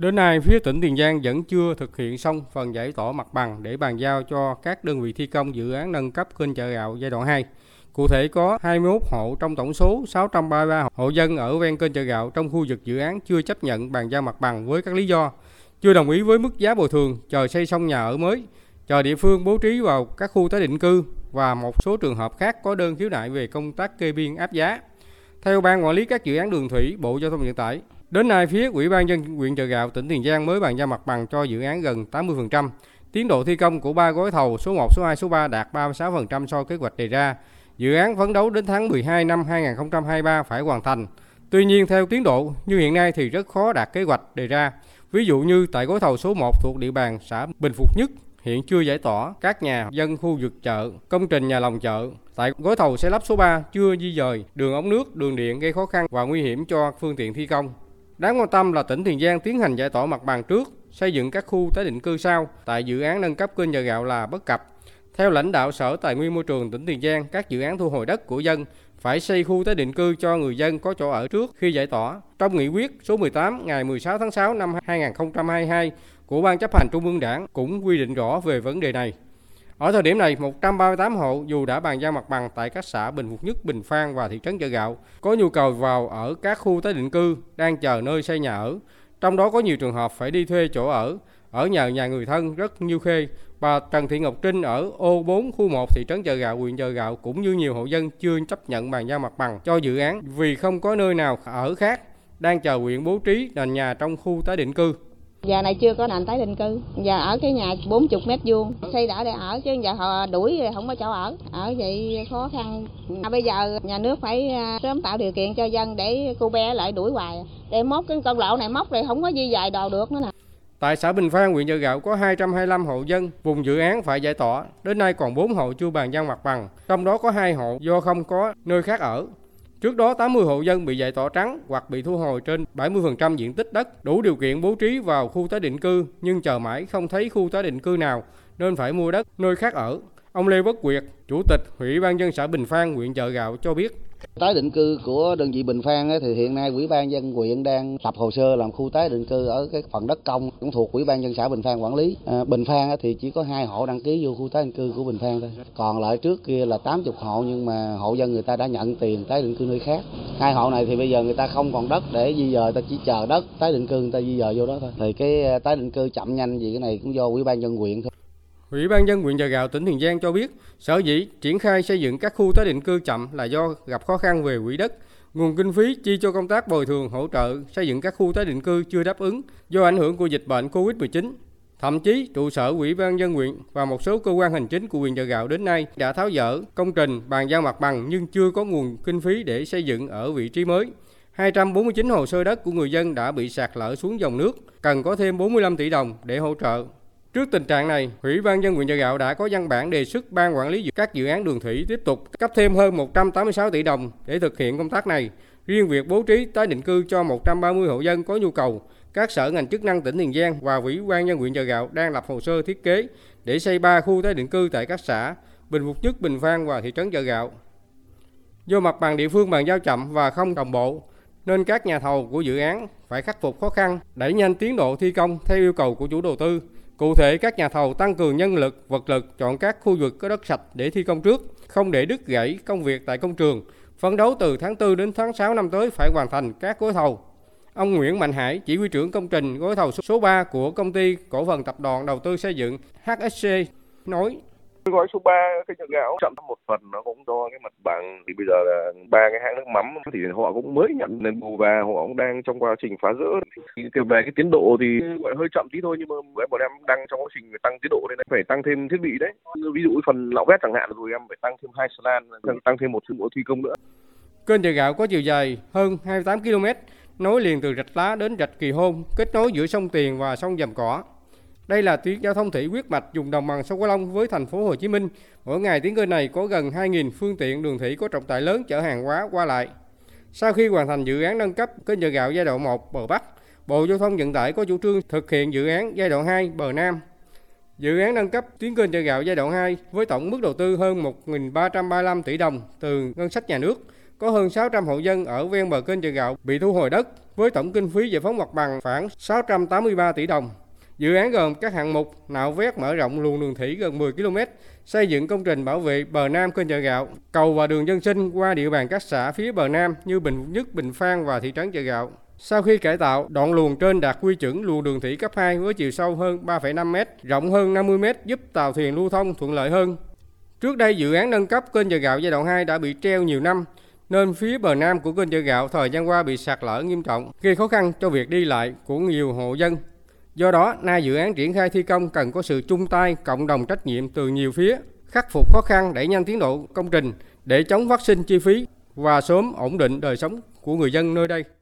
Đến nay, phía tỉnh Tiền Giang vẫn chưa thực hiện xong phần giải tỏa mặt bằng để bàn giao cho các đơn vị thi công dự án nâng cấp kênh chợ gạo giai đoạn 2. Cụ thể có 21 hộ trong tổng số 633 hộ dân ở ven kênh chợ gạo trong khu vực dự án chưa chấp nhận bàn giao mặt bằng với các lý do chưa đồng ý với mức giá bồi thường, chờ xây xong nhà ở mới, chờ địa phương bố trí vào các khu tái định cư và một số trường hợp khác có đơn khiếu nại về công tác kê biên áp giá. Theo ban quản lý các dự án đường thủy, Bộ Giao thông Vận tải, đến nay phía Ủy ban dân huyện Chợ Gạo tỉnh Tiền Giang mới bàn giao mặt bằng cho dự án gần 80%. Tiến độ thi công của ba gói thầu số 1, số 2, số 3 đạt 36% so kế hoạch đề ra. Dự án phấn đấu đến tháng 12 năm 2023 phải hoàn thành. Tuy nhiên theo tiến độ như hiện nay thì rất khó đạt kế hoạch đề ra. Ví dụ như tại gói thầu số 1 thuộc địa bàn xã Bình Phục Nhất hiện chưa giải tỏa các nhà dân khu vực chợ, công trình nhà lòng chợ. Tại gói thầu xe lắp số 3 chưa di dời đường ống nước, đường điện gây khó khăn và nguy hiểm cho phương tiện thi công. Đáng quan tâm là tỉnh Tiền Giang tiến hành giải tỏa mặt bằng trước, xây dựng các khu tái định cư sau tại dự án nâng cấp kênh nhà gạo là bất cập. Theo lãnh đạo Sở Tài nguyên Môi trường tỉnh Tiền Giang, các dự án thu hồi đất của dân phải xây khu tái định cư cho người dân có chỗ ở trước khi giải tỏa. Trong nghị quyết số 18 ngày 16 tháng 6 năm 2022 của Ban chấp hành Trung ương Đảng cũng quy định rõ về vấn đề này. Ở thời điểm này, 138 hộ dù đã bàn giao mặt bằng tại các xã Bình Phục Nhất, Bình Phan và thị trấn Chợ Gạo có nhu cầu vào ở các khu tái định cư đang chờ nơi xây nhà ở. Trong đó có nhiều trường hợp phải đi thuê chỗ ở, ở nhờ nhà người thân rất nhiều khê. Bà Trần Thị Ngọc Trinh ở ô 4 khu 1 thị trấn Chợ Gạo, huyện Chợ Gạo cũng như nhiều hộ dân chưa chấp nhận bàn giao mặt bằng cho dự án vì không có nơi nào ở khác đang chờ huyện bố trí nền nhà trong khu tái định cư. Giờ này chưa có nền tái định cư, giờ ở cái nhà 40 mét vuông, xây đã để ở chứ giờ họ đuổi không có chỗ ở, ở vậy khó khăn. À, bây giờ nhà nước phải à, sớm tạo điều kiện cho dân để cô bé lại đuổi hoài, để móc cái con lộ này móc rồi không có di dời đồ được nữa nè. Tại xã Bình Phan, huyện Chợ Gạo có 225 hộ dân vùng dự án phải giải tỏa, đến nay còn 4 hộ chưa bàn giao mặt bằng, trong đó có 2 hộ do không có nơi khác ở. Trước đó 80 hộ dân bị giải tỏa trắng hoặc bị thu hồi trên 70% diện tích đất, đủ điều kiện bố trí vào khu tái định cư, nhưng chờ mãi không thấy khu tái định cư nào nên phải mua đất nơi khác ở. Ông Lê Bất Quyệt, Chủ tịch Ủy ban dân xã Bình Phan, huyện Chợ Gạo cho biết. Tái định cư của đơn vị Bình Phan thì hiện nay Ủy ban dân huyện đang lập hồ sơ làm khu tái định cư ở cái phần đất công cũng thuộc Ủy ban dân xã Bình Phan quản lý. À, Bình Phan thì chỉ có hai hộ đăng ký vô khu tái định cư của Bình Phan thôi. Còn lại trước kia là 80 hộ nhưng mà hộ dân người ta đã nhận tiền tái định cư nơi khác. Hai hộ này thì bây giờ người ta không còn đất để di dời, ta chỉ chờ đất tái định cư người ta di dời vô đó thôi. Thì cái à, tái định cư chậm nhanh gì cái này cũng do Ủy ban dân huyện thôi. Ủy ban dân huyện Chợ Gạo tỉnh Tiền Giang cho biết, sở dĩ triển khai xây dựng các khu tái định cư chậm là do gặp khó khăn về quỹ đất, nguồn kinh phí chi cho công tác bồi thường hỗ trợ xây dựng các khu tái định cư chưa đáp ứng do ảnh hưởng của dịch bệnh Covid-19. Thậm chí, trụ sở Ủy ban dân huyện và một số cơ quan hành chính của huyện Chợ Gạo đến nay đã tháo dỡ công trình bàn giao mặt bằng nhưng chưa có nguồn kinh phí để xây dựng ở vị trí mới. 249 hồ sơ đất của người dân đã bị sạt lở xuống dòng nước, cần có thêm 45 tỷ đồng để hỗ trợ. Trước tình trạng này, Ủy ban dân huyện Chợ Gạo đã có văn bản đề xuất ban quản lý các dự án đường thủy tiếp tục cấp thêm hơn 186 tỷ đồng để thực hiện công tác này. Riêng việc bố trí tái định cư cho 130 hộ dân có nhu cầu, các sở ngành chức năng tỉnh Tiền Giang và Ủy ban nhân huyện Chợ Gạo đang lập hồ sơ thiết kế để xây 3 khu tái định cư tại các xã Bình Phục Nhất, Bình Phan và thị trấn Chợ Gạo. Do mặt bằng địa phương bàn giao chậm và không đồng bộ, nên các nhà thầu của dự án phải khắc phục khó khăn, đẩy nhanh tiến độ thi công theo yêu cầu của chủ đầu tư. Cụ thể, các nhà thầu tăng cường nhân lực, vật lực, chọn các khu vực có đất sạch để thi công trước, không để đứt gãy công việc tại công trường. Phấn đấu từ tháng 4 đến tháng 6 năm tới phải hoàn thành các gói thầu. Ông Nguyễn Mạnh Hải, chỉ huy trưởng công trình gói thầu số 3 của công ty cổ phần tập đoàn đầu tư xây dựng HSC nói gói số 3 cái chợ gạo. Chậm một phần nó cũng do cái mặt bằng thì bây giờ là ba cái hãng nước mắm. Thì họ cũng mới nhận nên bù và họ cũng đang trong quá trình phá rỡ. Thì về cái tiến độ thì gọi hơi chậm tí thôi nhưng mà bọn em đang trong quá trình tăng tiến độ nên phải tăng thêm thiết bị đấy. Ví dụ phần lạo vét chẳng hạn rồi em phải tăng thêm hai slan tăng thêm một bộ thi công nữa. Kênh chợ gạo có chiều dài hơn 28 km, nối liền từ rạch lá đến rạch Kỳ Hôn, kết nối giữa sông Tiền và sông Dầm Cỏ. Đây là tuyến giao thông thủy huyết mạch dùng đồng bằng sông Cửu Long với thành phố Hồ Chí Minh. Mỗi ngày tuyến kênh này có gần 2.000 phương tiện đường thủy có trọng tải lớn chở hàng hóa qua lại. Sau khi hoàn thành dự án nâng cấp kênh chợ gạo giai đoạn 1 bờ Bắc, Bộ Giao thông Vận tải có chủ trương thực hiện dự án giai đoạn 2 bờ Nam. Dự án nâng cấp tuyến kênh chợ gạo giai đoạn 2 với tổng mức đầu tư hơn 1.335 tỷ đồng từ ngân sách nhà nước có hơn 600 hộ dân ở ven bờ kênh Chợ Gạo bị thu hồi đất với tổng kinh phí giải phóng mặt bằng khoảng 683 tỷ đồng. Dự án gồm các hạng mục nạo vét mở rộng luồng đường thủy gần 10 km, xây dựng công trình bảo vệ bờ nam kênh chợ gạo, cầu và đường dân sinh qua địa bàn các xã phía bờ nam như Bình Nhất, Bình Phan và thị trấn chợ gạo. Sau khi cải tạo, đoạn luồng trên đạt quy chuẩn luồng đường thủy cấp 2 với chiều sâu hơn 3,5 m, rộng hơn 50 m giúp tàu thuyền lưu thông thuận lợi hơn. Trước đây dự án nâng cấp kênh chợ gạo giai đoạn 2 đã bị treo nhiều năm, nên phía bờ nam của kênh chợ gạo thời gian qua bị sạt lở nghiêm trọng, gây khó khăn cho việc đi lại của nhiều hộ dân. Do đó, nay dự án triển khai thi công cần có sự chung tay, cộng đồng trách nhiệm từ nhiều phía, khắc phục khó khăn đẩy nhanh tiến độ công trình để chống phát sinh chi phí và sớm ổn định đời sống của người dân nơi đây.